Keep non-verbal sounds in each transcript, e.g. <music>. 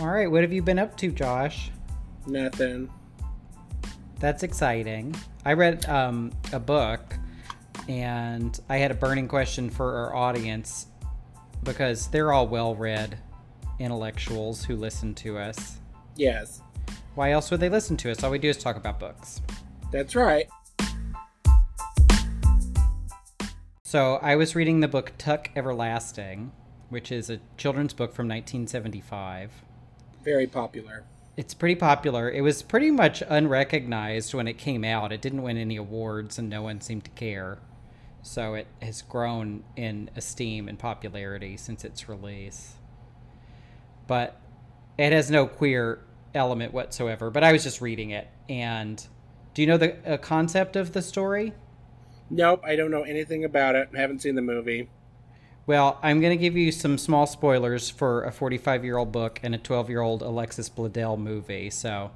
All right, what have you been up to, Josh? Nothing. That's exciting. I read um, a book and I had a burning question for our audience because they're all well read intellectuals who listen to us. Yes, Why else would they listen to us? All we do is talk about books. that's right. So I was reading the book Tuck Everlasting, which is a children's book from 1975. Very popular. It's pretty popular. It was pretty much unrecognized when it came out. It didn't win any awards and no one seemed to care. So it has grown in esteem and popularity since its release. But it has no queer element whatsoever. But I was just reading it. And do you know the uh, concept of the story? Nope, I don't know anything about it. I Haven't seen the movie. Well, I'm going to give you some small spoilers for a 45 year old book and a 12 year old Alexis Bledel movie. So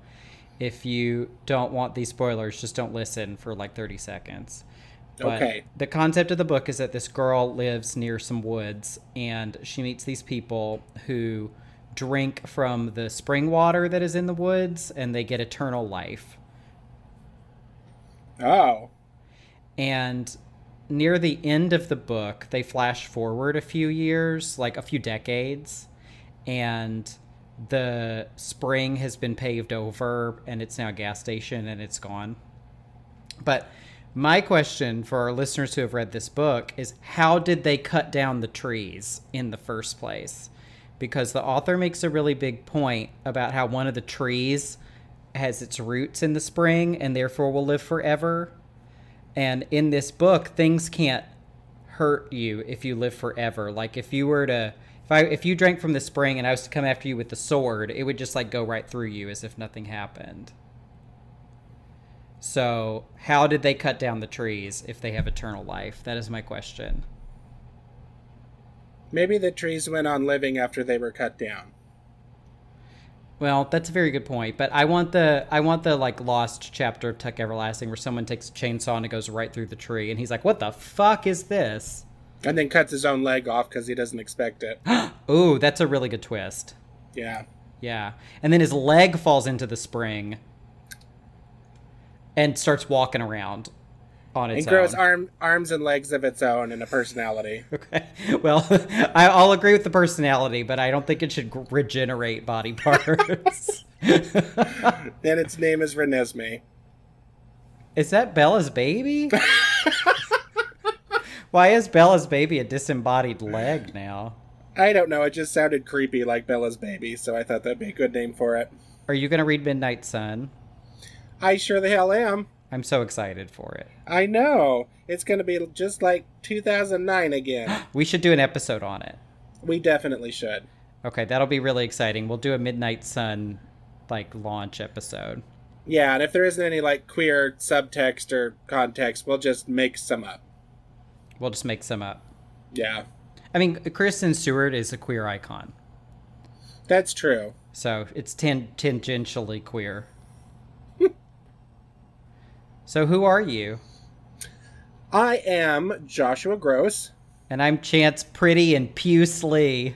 if you don't want these spoilers, just don't listen for like 30 seconds. But Okay. The concept of the book is that this girl lives near some woods and she meets these people who drink from the spring water that is in the woods and they get eternal life. Oh, And near the end of the book, they flash forward a few years, like a few decades, and the spring has been paved over and it's now a gas station and it's gone. But my question for our listeners who have read this book is how did they cut down the trees in the first place? Because the author makes a really big point about how one of the trees has its roots in the spring and therefore will live forever. And in this book, things can't hurt you if you live forever. Like if you were to if I if you drank from the spring and I was to come after you with the sword, it would just like go right through you as if nothing happened. So, how did they cut down the trees if they have eternal life? That is my question. maybe the trees went on living after they were cut down. Well, that's a very good point, but I want the I want the like lost chapter of Tuck Everlasting where someone takes a chainsaw and it goes right through the tree and he's like, "What the fuck is this?" And then cuts his own leg off because he doesn't expect it. <gasps> Ooh, that's a really good twist. yeah. Yeah. And then his leg falls into the spring and starts walking around on its And grows own. arm, arms and legs of its own and a personality. <laughs> Okay. Well, <laughs> I, I'll agree with the personality, but I don't think it should regenerate body <laughs> parts. then its name is Renesmee. is that Bella's baby? Why is Bella's baby a disembodied leg now? I don't know, it just sounded creepy like Bella's baby, so I thought that'd be a good name for it. Are you going to read Midnight Sun? I sure the hell am. I'm so excited for it. I know. It's going to be just like 2009 again. <gasps> We should do an episode on it. we definitely should. Okay, that'll be really exciting. We'll do a Midnight Sun like launch episode. Yeah, and if there isn't any like queer subtext or context, we'll just make some up. We'll just make some up. Yeah, I mean, Kristen Stewart is a queer icon, that's true. so it's tan- tangentially queer. So who are you? I am Joshua Gross, And I'm Chance Pretty and Puce Lee.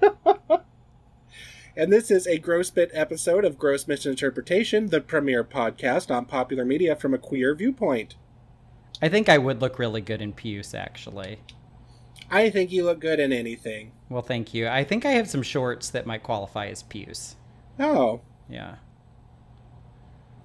<laughs> and this is a Gross Bit episode of Gross Misinterpretation, the premier podcast on popular media from a queer viewpoint. I think I would look really good in Puce, actually. I think you look good in anything. Well, thank you. I think I have some shorts that might qualify as Puce. Oh, Yeah.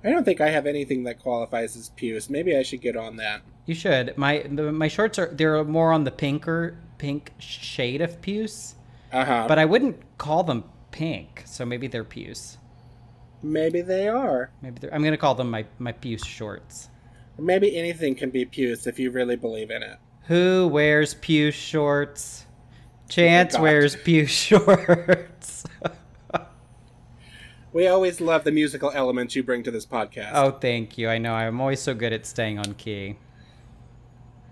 I don't think I have anything that qualifies as puce. Maybe I should get on that. You should. My the, my shorts are they're more on the pinker pink shade of Puce, Uh huh. but I wouldn't call them pink. So maybe they're Puce. Maybe they are. Maybe they're, I'm gonna call them my my Puce shorts. Or maybe anything can be puce if you really believe in it. Who wears Puce shorts? Chance God. wears Puce <laughs> shorts. We always love the musical elements you bring to this podcast. oh, thank you. I know I'm always so good at staying on key.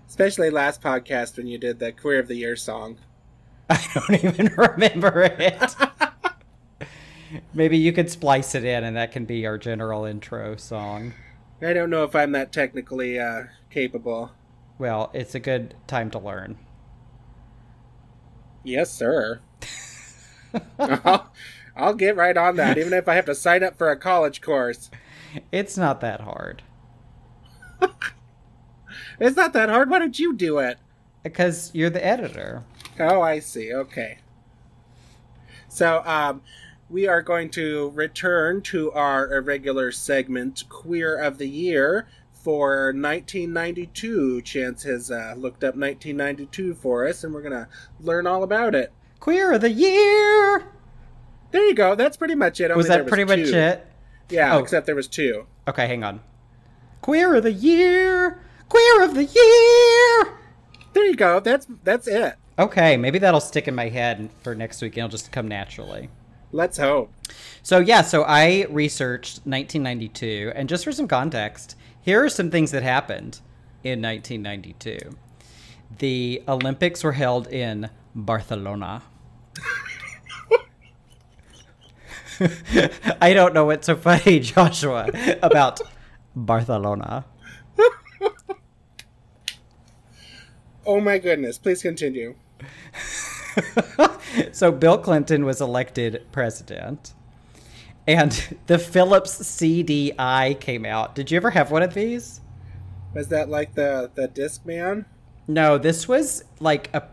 Especially last podcast when you did the Queer of the Year song. <laughs> I don't even <laughs> remember it. Maybe you could splice it in, and that can be our general intro song. I don't know if I'm that technically uh, capable. Well, it's a good time to learn. Yes, sir. <laughs> I'll, get right on that, even if I have to sign up for a college course. It's not that hard. <laughs> It's not that hard. Why don't you do it? Because you're the editor. Oh, I see. Okay. So, um, we are going to return to our irregular segment, Queer of the Year, for 1992. Chance has uh, looked up 1992 for us, and we're going to learn all about it. Queer of the year. There you go. That's pretty much it. Was that there pretty much it? Yeah, Oh. except there was two. Okay, hang on. Queer of the year. Queer of the year. There you go. That's that's it. Okay, maybe that'll stick in my head for next week and it'll just come naturally. Let's hope. So yeah, so I researched 1992, and just for some context, here are some things that happened in 1992. The Olympics were held in Barcelona. <laughs> <laughs> I don't know what's so funny, <laughs> Joshua, about Barcelona. Oh my goodness. Please continue. <laughs> so Bill Clinton was elected president, and the Philips CDI came out. Did you ever have one of these? Was that like the the disc man? No, this was like a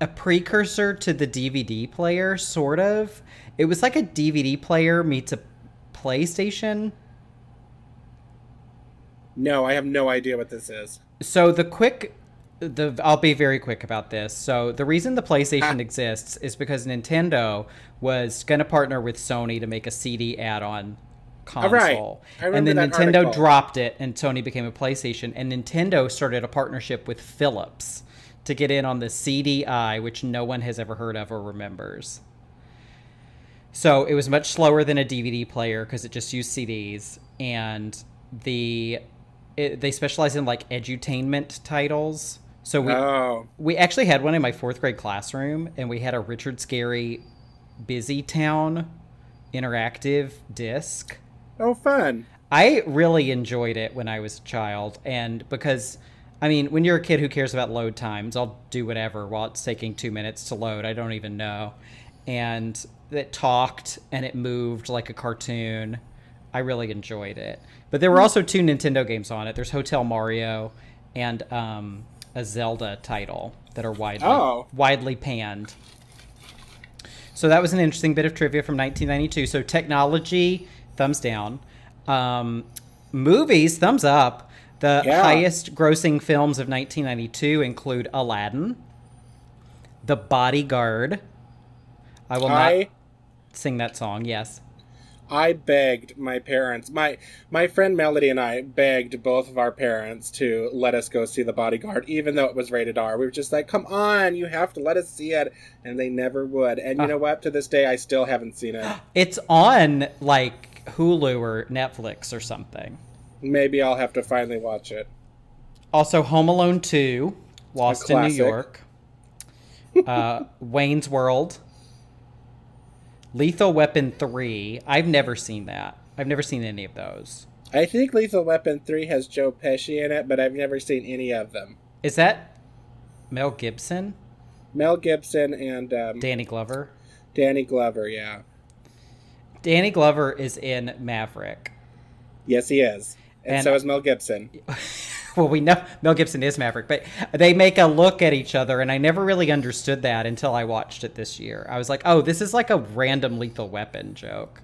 a precursor to the DVD player, sort of. It was like a DVD player meets a PlayStation. No, I have no idea what this is. So the quick the I'll be very quick about this. So the reason the PlayStation Ah. exists is because Nintendo was going to partner with Sony to make a CD add-on console. right. And then Nintendo article. dropped it and Sony became a PlayStation and Nintendo started a partnership with Philips to get in on the CDI which no one has ever heard of or remembers. So it was much slower than a DVD player because it just used CDs, and the it, they specialize in like edutainment titles. So we Oh, we actually had one in my fourth grade classroom, and we had a Richard Scarry Busy Town interactive disc. oh, fun. I really enjoyed it when I was a child, and because, I mean, when you're a kid who cares about load times, I'll do whatever while it's taking two minutes to load. I don't even know. And it talked and it moved like a cartoon. I really enjoyed it. But there were also two Nintendo games on it. There's Hotel Mario and um, a Zelda title that are widely Oh. widely panned. So that was an interesting bit of trivia from 1992. So technology, thumbs down. Um, movies, thumbs up. The Yeah. highest grossing films of 1992 include Aladdin, The Bodyguard. I will I not sing that song. Yes. I begged my parents. My my friend Melody and I begged both of our parents to let us go see The Bodyguard, even though it was rated R. We were just like, "Come on, you have to let us see it," and they never would. And you Ah. know what? To this day, I still haven't seen it. <gasps> It's on like Hulu or Netflix or something. Maybe I'll have to finally watch it. Also, Home Alone 2, Lost in New. York, uh, <laughs> Wayne's World, Lethal Weapon 3. I've never seen that. I've never seen any of those. I think Lethal Weapon three has Joe Pesci in it, but I've never seen any of them. Is that Mel Gibson? Mel Gibson and um, Danny Glover? Danny Glover. Yeah, Danny Glover is in Maverick. yes, he is, and, And- so is Mel Gibson. <laughs> well, we know Mel Gibson is Maverick, but they make a look at each other, and I never really understood that until I watched it this year. I was like, oh, this is like a random Lethal Weapon joke.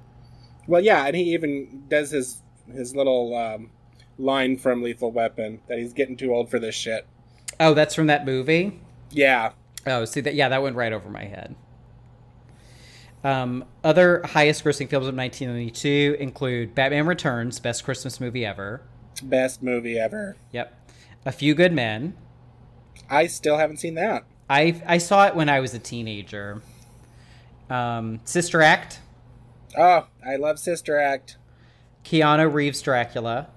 Well, yeah, and he even does his his little um, line from Lethal Weapon that he's getting too old for this shit. Oh, that's from that movie? Yeah, Oh, see that? Yeah, that went right over my head. Um, other highest grossing films of 1992 include Batman Returns, best Christmas movie ever. best movie ever. Yep. A Few Good Men. I still haven't seen that. I I saw it when I was a teenager. Um, Sister Act. Oh, I love Sister Act. Keanu Reeves Dracula.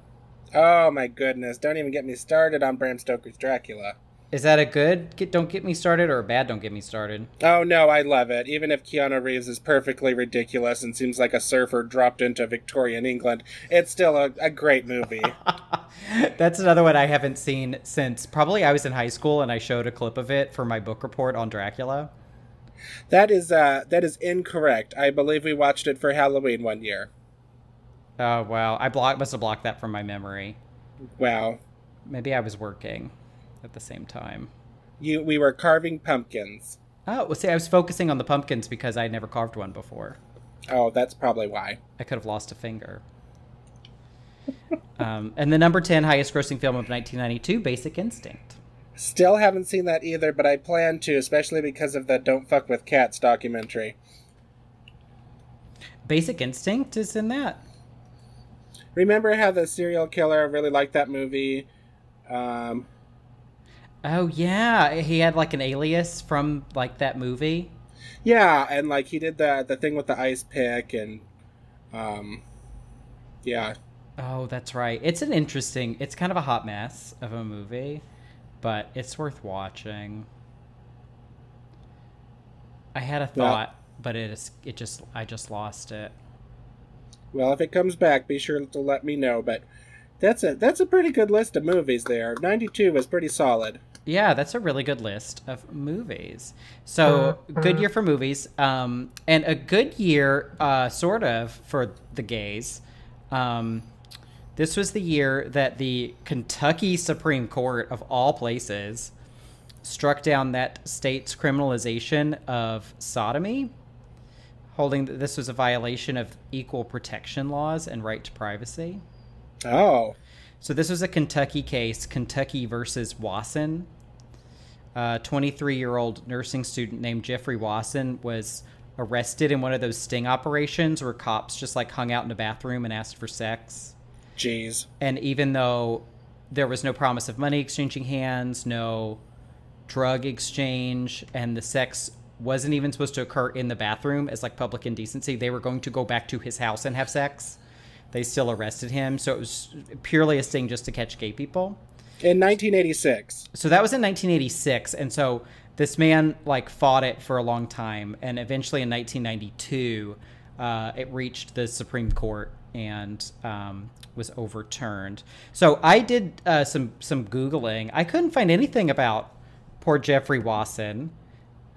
Oh my goodness! Don't even get me started on Bram Stoker's Dracula. Is that a good get, don't get me started or a bad don't get me started? Oh no, I love it. Even if Keanu Reeves is perfectly ridiculous and seems like a surfer dropped into Victorian England, it's still a, a great movie. <laughs> That's another one I haven't seen since probably I was in high school and I showed a clip of it for my book report on Dracula. That is uh that is incorrect. I believe we watched it for Halloween one year. Oh wow, I block must have blocked that from my memory. Wow. Maybe I was working at the same time. You we were carving pumpkins. Oh, well, see, I was focusing on the pumpkins because I never carved one before. Oh, that's probably why. I could have lost a finger. <laughs> um, and the number 10 highest grossing film of 1992, Basic Instinct. Still haven't seen that either, but I plan to, especially because of the Don't Fuck with Cats documentary. Basic Instinct is in that. Remember how the serial killer really liked that movie? Um, oh yeah, he had like an alias from like that movie. Yeah, and like he did the the thing with the ice pick, and um, yeah. Oh, that's right. It's an interesting. It's kind of a hot mess of a movie, but it's worth watching. I had a thought, well, but it is. It just. I just lost it. Well, if it comes back, be sure to let me know. But that's a that's a pretty good list of movies there. Ninety two was pretty solid. Yeah, that's a really good list of movies. So good year for movies, um, and a good year, uh, sort of, for the gays. Um, this was the year that the Kentucky Supreme Court, of all places, struck down that state's criminalization of sodomy, holding that this was a violation of equal protection laws and right to privacy. Oh. So this was a Kentucky case, Kentucky versus Wasson. A 23 year old nursing student named Jeffrey Wasson was arrested in one of those sting operations where cops just like hung out in a bathroom and asked for sex. Jeez. And even though there was no promise of money exchanging hands, no drug exchange, and the sex wasn't even supposed to occur in the bathroom as like public indecency, they were going to go back to his house and have sex. They still arrested him, so it was purely a sting just to catch gay people in 1986. So that was in 1986, and so this man like fought it for a long time, and eventually in 1992, uh, it reached the Supreme Court and um, was overturned. So I did uh, some some googling. I couldn't find anything about poor Jeffrey Wasson,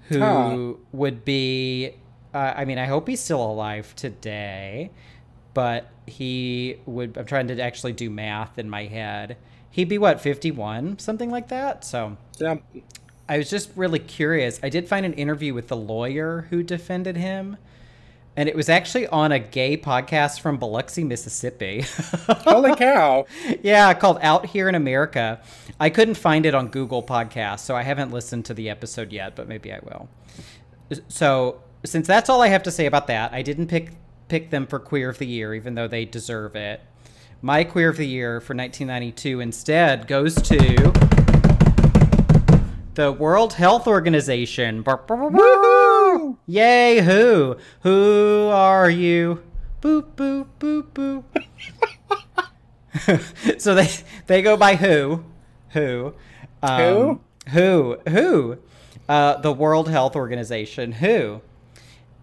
who huh. would be. Uh, I mean, I hope he's still alive today, but he would. I'm trying to actually do math in my head he'd be what 51 something like that? So yeah. I was just really curious. I did find an interview with the lawyer who defended him and it was actually on a gay podcast from biloxi mississippi. <laughs> Holy cow. Yeah called out here in america. I couldn't find it on google podcast so i haven't listened to the episode yet but maybe i will. So since that's all i have to say about that i didn't pick pick them for queer of the year even though they deserve it my queer of the year for 1992 instead goes to the World Health Organization. Woo-hoo! Yay, who? Who are you? Boop, boop, boop, boop. <laughs> so they they go by who? Who? Um, who? Who? Who? Uh, the World Health Organization. Who?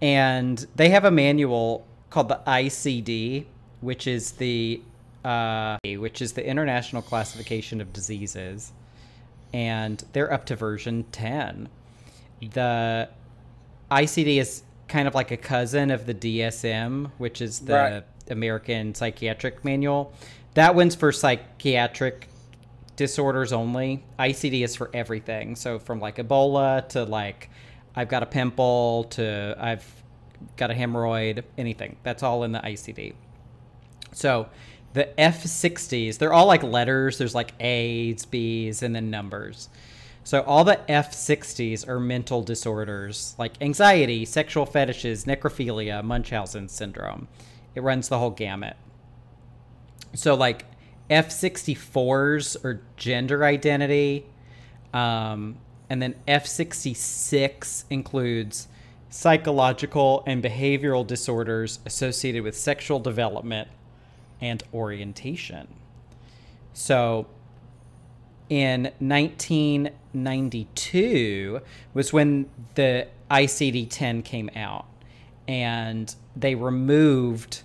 And they have a manual called the ICD, which is the uh, which is the International Classification of Diseases, and they're up to version 10. The ICD is kind of like a cousin of the DSM, which is the right. American Psychiatric Manual. That one's for psychiatric disorders only. ICD is for everything. So from like Ebola to like I've got a pimple to I've got a hemorrhoid, anything. That's all in the ICD. So the F60s, they're all like letters. There's like A's, B's, and then numbers. So all the F60s are mental disorders like anxiety, sexual fetishes, necrophilia, Munchausen syndrome. It runs the whole gamut. So like F64s are gender identity. Um, and then F66 includes psychological and behavioral disorders associated with sexual development and orientation. So in 1992 was when the ICD-10 came out and they removed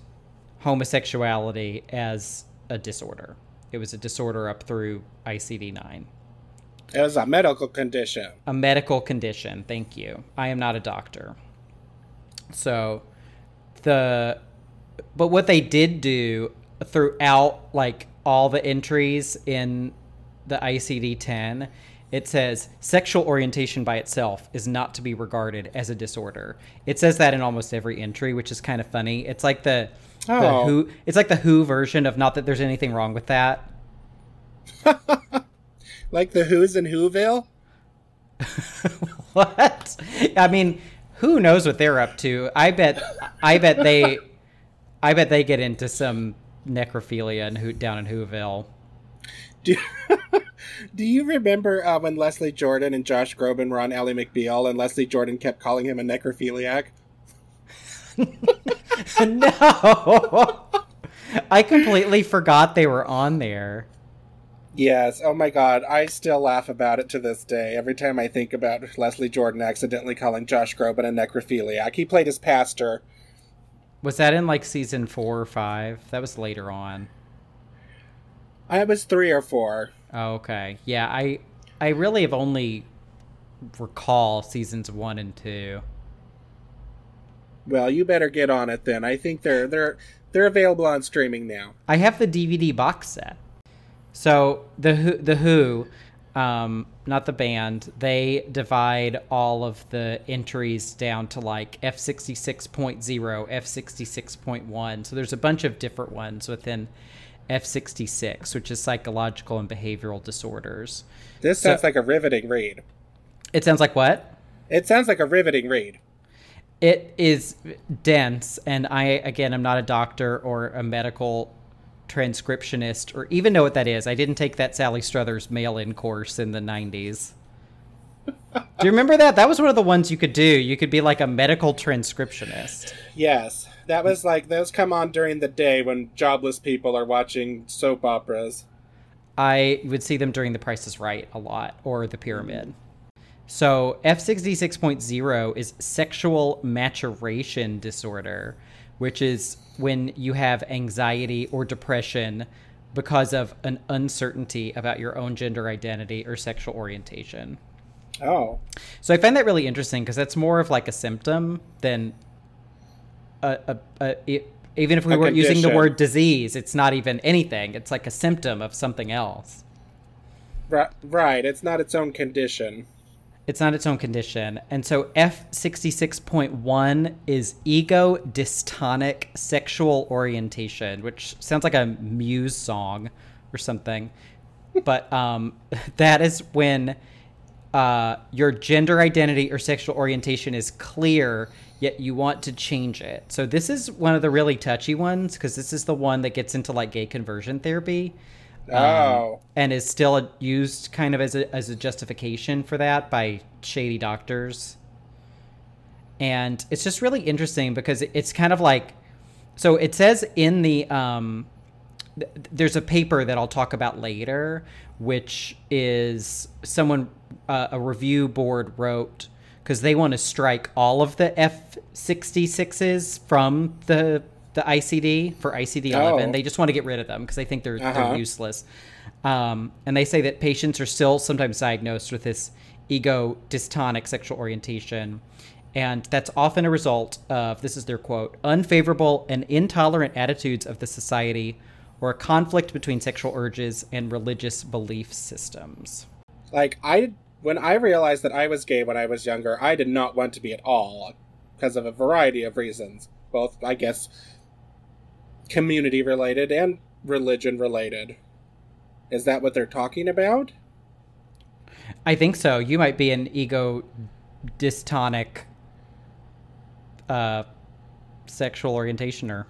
homosexuality as a disorder. It was a disorder up through ICD-9. It was a medical condition. A medical condition. Thank you. I am not a doctor. So the but what they did do throughout like all the entries in the ICD-10 it says sexual orientation by itself is not to be regarded as a disorder. It says that in almost every entry, which is kind of funny. It's like the, oh. the who it's like the who version of not that there's anything wrong with that. <laughs> like the who's in Whoville? <laughs> what? I mean, who knows what they're up to? I bet I bet they I bet they get into some necrophilia in who, down in Whoville. Do you, <laughs> do you remember uh, when Leslie Jordan and Josh Groban were on Ally McBeal and Leslie Jordan kept calling him a necrophiliac? <laughs> no. I completely forgot they were on there. Yes. Oh my god. I still laugh about it to this day. Every time I think about Leslie Jordan accidentally calling Josh Groban a necrophiliac. He played his pastor. Was that in like season four or five? That was later on. I was three or four. Oh, okay. Yeah, I I really have only recall seasons one and two. Well, you better get on it then. I think they're they're they're available on streaming now. I have the DVD box set. So the Who, the Who, um, not the band, they divide all of the entries down to like F sixty six point zero, F sixty six point one. So there's a bunch of different ones within F66, which is psychological and behavioral disorders. This sounds so, like a riveting read. It sounds like what? It sounds like a riveting read. It is dense, and I, again, I'm not a doctor or a medical transcriptionist or even know what that is. I didn't take that Sally Struthers mail in course in the 90s. <laughs> do you remember that? That was one of the ones you could do. You could be like a medical transcriptionist. Yes. That was like those come on during the day when jobless people are watching soap operas. I would see them during The Price is Right a lot or The Pyramid. Mm-hmm. So F66.0 is sexual maturation disorder, which is when you have anxiety or depression because of an uncertainty about your own gender identity or sexual orientation. Oh. So I find that really interesting because that's more of like a symptom than a, a, a it, even if we weren't using the word disease, it's not even anything. It's like a symptom of something else. Right, right. It's not its own condition. It's not its own condition. And so F66.1 is ego dystonic sexual orientation, which sounds like a Muse song or something. but <laughs> um, that is when uh, your gender identity or sexual orientation is clear yet you want to change it. So this is one of the really touchy ones because this is the one that gets into like gay conversion therapy. Um, oh. and is still used kind of as a, as a justification for that by shady doctors. And it's just really interesting because it's kind of like, so it says in the, um, th- there's a paper that I'll talk about later, which is someone, uh, a review board wrote because they want to strike all of the F66s from the the ICD for ICD 11. Oh. They just want to get rid of them because they think they're uh-huh. they're useless. Um, and they say that patients are still sometimes diagnosed with this ego dystonic sexual orientation. And that's often a result of, this is their quote, unfavorable and intolerant attitudes of the society or a conflict between sexual urges and religious belief systems. Like, I when I realized that I was gay when I was younger, I did not want to be at all because of a variety of reasons. Both, I guess, community related and religion related. Is that what they're talking about? I think so. You might be an ego dystonic uh, sexual orientationer.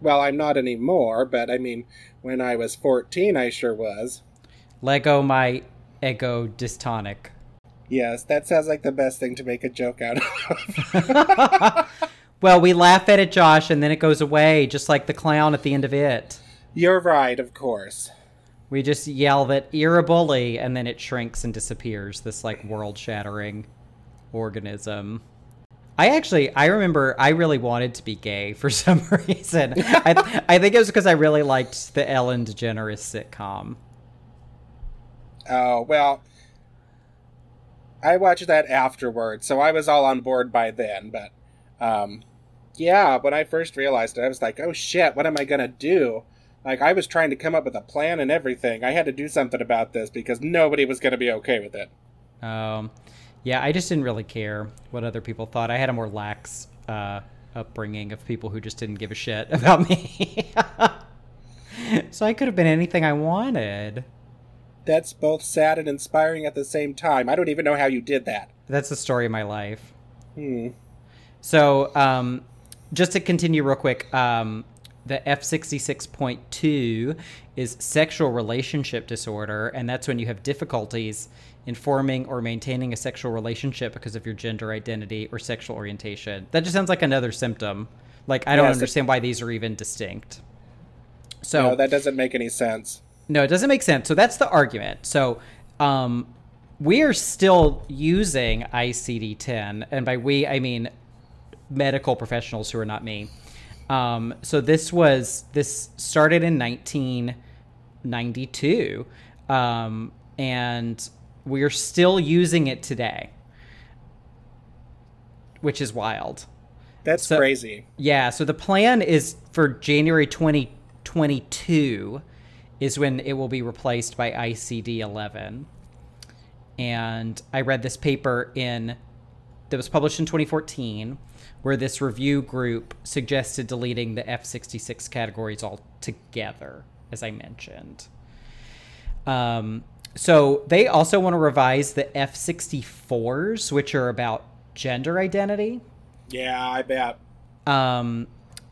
Well, I'm not anymore, but I mean, when I was 14, I sure was. Lego my ego dystonic. Yes, that sounds like the best thing to make a joke out of. <laughs> <laughs> well, we laugh at it, Josh, and then it goes away, just like the clown at the end of it. You're right, of course. We just yell that you're a bully, and then it shrinks and disappears. This like world-shattering organism. I actually, I remember, I really wanted to be gay <laughs> for some <laughs> reason. I, I think it was because I really liked the Ellen DeGeneres sitcom. Oh well, I watched that afterwards, so I was all on board by then. But um, yeah, when I first realized it, I was like, "Oh shit, what am I gonna do?" Like I was trying to come up with a plan and everything. I had to do something about this because nobody was gonna be okay with it. Um, yeah, I just didn't really care what other people thought. I had a more lax uh, upbringing of people who just didn't give a shit <laughs> about me. so I could have been anything I wanted. That's both sad and inspiring at the same time. I don't even know how you did that. That's the story of my life. Hmm. So, um, just to continue real quick, um, the F66.2 is sexual relationship disorder, and that's when you have difficulties in forming or maintaining a sexual relationship because of your gender identity or sexual orientation. That just sounds like another symptom. Like, I don't Yes, it- understand why these are even distinct. So, No, that doesn't make any sense. no, it doesn't make sense. So that's the argument. So um, we are still using ICD 10. And by we, I mean medical professionals who are not me. Um, so this was, this started in 1992. Um, and we are still using it today, which is wild. That's So- crazy. Yeah, so the plan is for January 2022 is when it will be replaced by ICD 11. And I read this paper in that was published in 2014 where this review group suggested deleting the F66 categories altogether as I mentioned. Um, so they also want to revise the F64s which are about gender identity. Yeah, I bet. Um,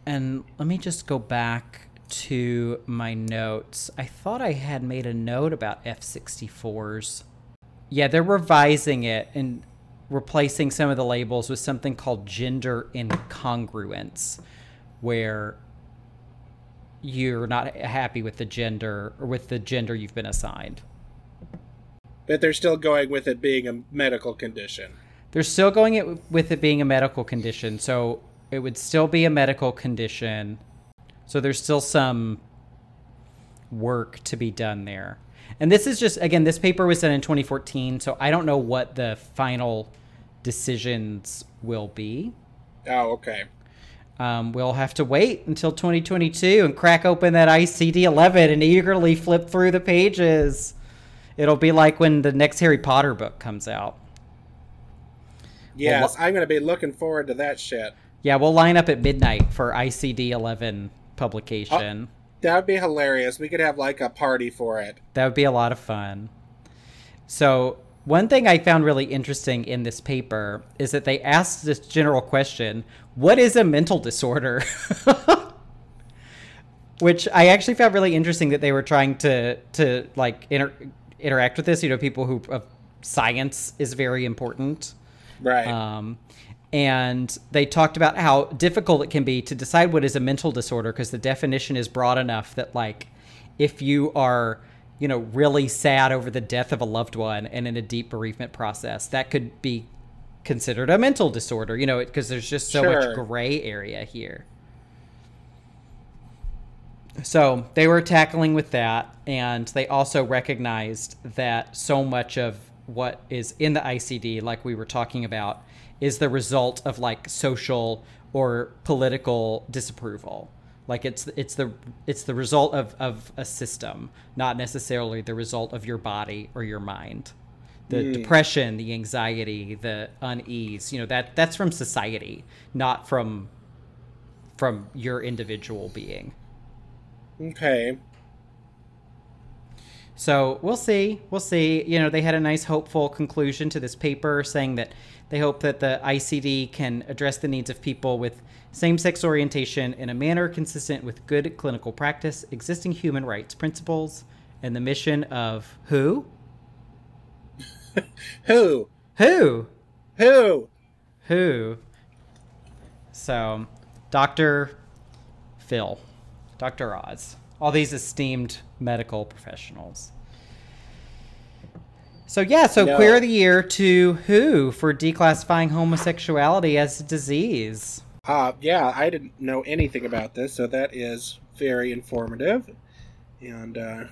and let me just go back to my notes. I thought I had made a note about F64s. Yeah, they're revising it and replacing some of the labels with something called gender incongruence, where you're not happy with the gender or with the gender you've been assigned. But they're still going with it being a medical condition. They're still going it with it being a medical condition, so it would still be a medical condition. So there's still some work to be done there. And this is just again, this paper was done in 2014, so I don't know what the final decisions will be. Oh, okay. Um, we'll have to wait until 2022 and crack open that ICD 11 and eagerly flip through the pages. It'll be like when the next Harry Potter book comes out. Yes, I'm going to be looking forward to that shit. Yeah, we'll line up at midnight for ICD 11 publication. That would be hilarious. We could have like a party for it. That would be a lot of fun. So, one thing I found really interesting in this paper is that they asked this general question what is a mental disorder? <laughs> Which I actually found really interesting that they were trying to, to like inter- interact with this. You know, people who uh, science is very important. Right. Um, and they talked about how difficult it can be to decide what is a mental disorder because the definition is broad enough that, like, if you are, you know, really sad over the death of a loved one and in a deep bereavement process, that could be considered a mental disorder, you know, because there's just so much gray area here. So they were tackling with that, and they also recognized that so much of what is in the ICD, like we were talking about, is the result of like social or political disapproval. Like it's it's the it's the result of, of a system, not necessarily the result of your body or your mind. The hmm. depression, the anxiety, the unease, you know, that that's from society, not from from your individual being. okay. So we'll see. We'll see. You know, they had a nice, hopeful conclusion to this paper saying that they hope that the ICD can address the needs of people with same sex orientation in a manner consistent with good clinical practice, existing human rights principles, and the mission of who? <laughs> Who? Who? Who? Who? So, Dr. Phil, Dr. Oz, all these esteemed medical professionals. So, yeah, so No. Queer of the Year to who for declassifying homosexuality as a disease? Uh, yeah, I didn't know anything about this, so that is very informative. And uh,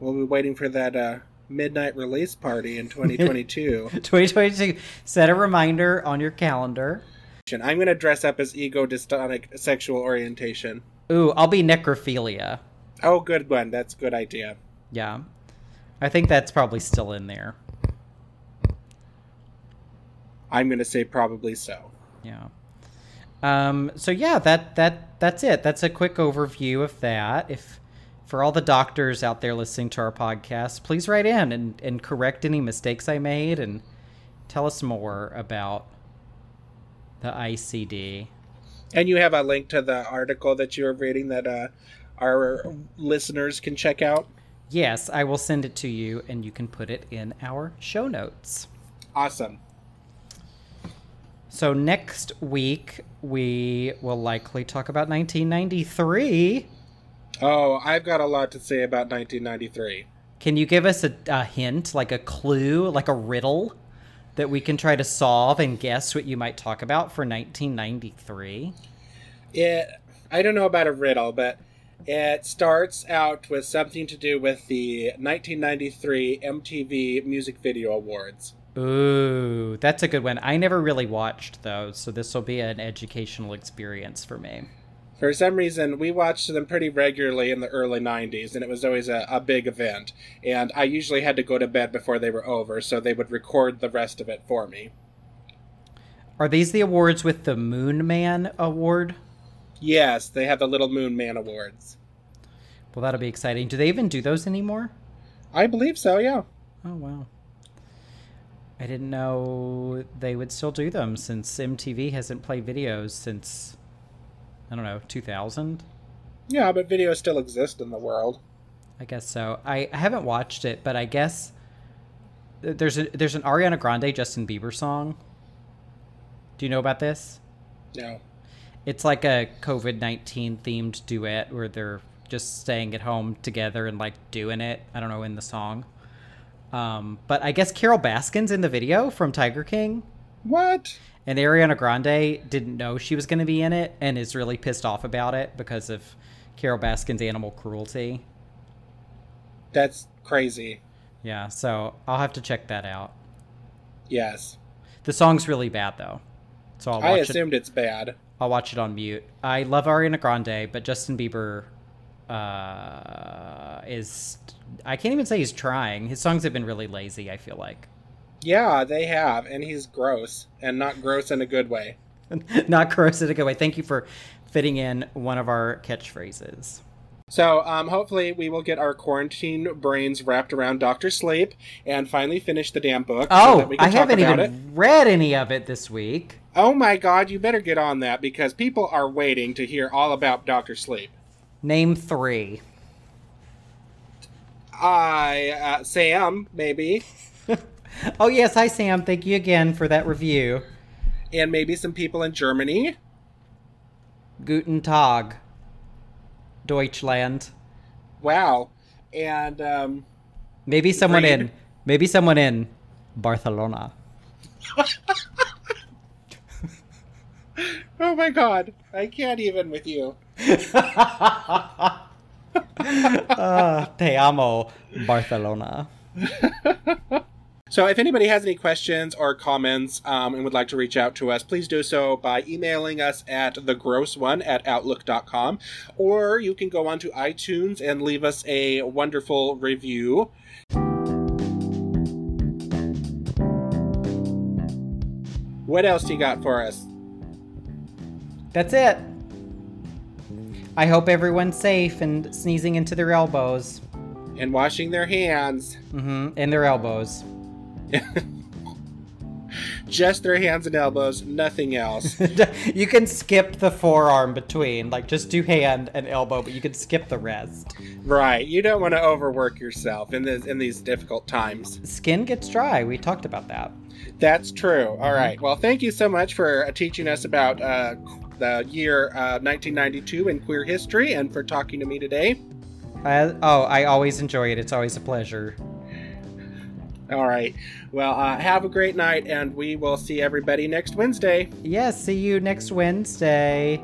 we'll be waiting for that uh, midnight release party in 2022. <laughs> 2022. Set a reminder on your calendar. I'm going to dress up as ego dystonic sexual orientation. Ooh, I'll be necrophilia. Oh, good one. That's a good idea. Yeah. I think that's probably still in there. I'm going to say probably so. Yeah. Um, so yeah, that that that's it. That's a quick overview of that. If for all the doctors out there listening to our podcast, please write in and, and correct any mistakes I made and tell us more about the ICD. And you have a link to the article that you were reading that uh, our listeners can check out. Yes, I will send it to you, and you can put it in our show notes. Awesome. So next week we will likely talk about 1993. Oh, I've got a lot to say about 1993. Can you give us a, a hint, like a clue, like a riddle that we can try to solve and guess what you might talk about for 1993? It, I don't know about a riddle, but it starts out with something to do with the 1993 MTV Music Video Awards. Ooh, that's a good one. I never really watched those, so this will be an educational experience for me. For some reason, we watched them pretty regularly in the early 90s, and it was always a, a big event. And I usually had to go to bed before they were over, so they would record the rest of it for me. Are these the awards with the Moon Man Award? Yes, they have the Little Moon Man Awards. Well, that'll be exciting. Do they even do those anymore? I believe so, yeah. Oh, wow. I didn't know they would still do them since MTV hasn't played videos since I don't know 2000. Yeah, but videos still exist in the world. I guess so. I, I haven't watched it, but I guess there's a there's an Ariana Grande Justin Bieber song. Do you know about this? No. It's like a COVID nineteen themed duet where they're just staying at home together and like doing it. I don't know in the song. Um, but I guess Carole Baskin's in the video from Tiger King. What? And Ariana Grande didn't know she was going to be in it and is really pissed off about it because of Carole Baskin's animal cruelty. That's crazy. Yeah, so I'll have to check that out. Yes. The song's really bad though. So I'll I assumed it. it's bad. I'll watch it on mute. I love Ariana Grande, but Justin Bieber uh, is I can't even say he's trying. His songs have been really lazy, I feel like. Yeah, they have, and he's gross, and not gross in a good way. <laughs> not gross in a good way. Thank you for fitting in one of our catchphrases. So, um, hopefully, we will get our quarantine brains wrapped around Doctor Sleep and finally finish the damn book. Oh, so I haven't even it. read any of it this week. Oh my god, you better get on that because people are waiting to hear all about Doctor Sleep. Name three. I, uh, Sam, maybe. <laughs> oh, yes. Hi, Sam. Thank you again for that review. And maybe some people in Germany. Guten Tag, Deutschland. Wow. And, um, maybe someone Reed. in, maybe someone in Barcelona. <laughs> oh my god. I can't even with you. uh, <laughs> te amo, Barcelona. <laughs> So, if anybody has any questions or comments um, and would like to reach out to us, please do so by emailing us at thegross1 at outlook.com. Or you can go onto iTunes and leave us a wonderful review. What else do you got for us? That's it. I hope everyone's safe and sneezing into their elbows. And washing their hands. Mm-hmm. And their elbows. <laughs> just their hands and elbows, nothing else. <laughs> you can skip the forearm between, like just do hand and elbow, but you can skip the rest. Right. You don't want to overwork yourself in this in these difficult times. Skin gets dry. We talked about that. That's true. All right. Well, thank you so much for teaching us about uh, the year uh, 1992 in queer history and for talking to me today. Uh, oh, I always enjoy it. It's always a pleasure. All right. Well, uh, have a great night, and we will see everybody next Wednesday. Yes, see you next Wednesday.